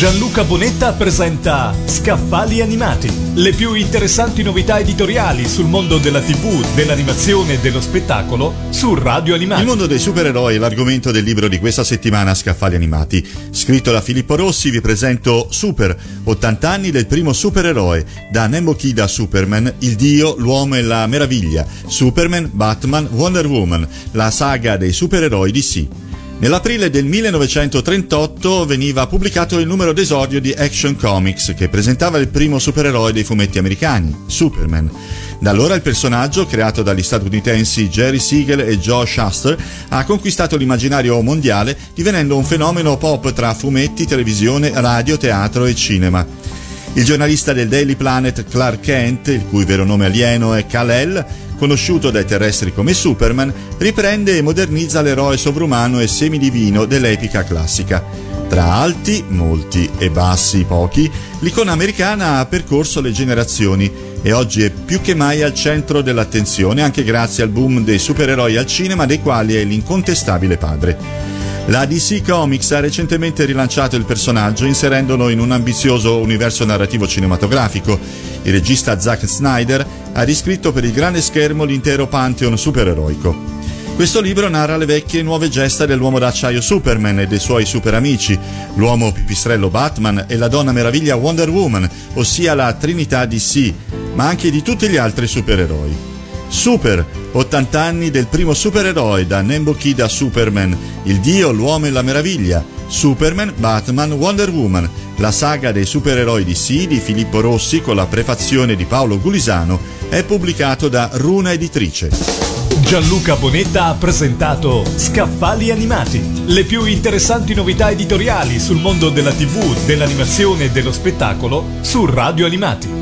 Gianluca Bonetta presenta Scaffali Animati, le più interessanti novità editoriali sul mondo della TV, dell'animazione e dello spettacolo su Radio Animati. Il mondo dei supereroi è l'argomento del libro di questa settimana Scaffali Animati. Scritto da Filippo Rossi vi presento Super, 80 anni del primo supereroe, da Nembo Kid a Superman, il Dio, l'uomo e la meraviglia, Superman, Batman, Wonder Woman, la saga dei supereroi DC. Nell'aprile del 1938 veniva pubblicato il numero d'esordio di Action Comics che presentava il primo supereroe dei fumetti americani, Superman. Da allora il personaggio, creato dagli statunitensi Jerry Siegel e Joe Shuster, ha conquistato l'immaginario mondiale divenendo un fenomeno pop tra fumetti, televisione, radio, teatro e cinema. Il giornalista del Daily Planet Clark Kent, il cui vero nome alieno è Kal-El, conosciuto dai terrestri come Superman, riprende e modernizza l'eroe sovrumano e semidivino dell'epica classica. Tra alti, molti, e bassi, pochi, l'icona americana ha percorso le generazioni e oggi è più che mai al centro dell'attenzione anche grazie al boom dei supereroi al cinema dei quali è l'incontestabile padre. La DC Comics ha recentemente rilanciato il personaggio inserendolo in un ambizioso universo narrativo cinematografico. Il regista Zack Snyder ha riscritto per il grande schermo l'intero pantheon supereroico. Questo libro narra le vecchie e nuove gesta dell'uomo d'acciaio Superman e dei suoi super amici, l'uomo pipistrello Batman e la donna meraviglia Wonder Woman, ossia la trinità DC, ma anche di tutti gli altri supereroi. Super, 80 anni del primo supereroe da Nembo Kid a Superman, il dio, l'uomo e la meraviglia, Superman, Batman, Wonder Woman, la saga dei supereroi DC di Filippo Rossi con la prefazione di Paolo Gulisano, è pubblicato da Runa Editrice. Gianluca Bonetta ha presentato Scaffali Animati, le più interessanti novità editoriali sul mondo della TV, dell'animazione e dello spettacolo su Radio Animati.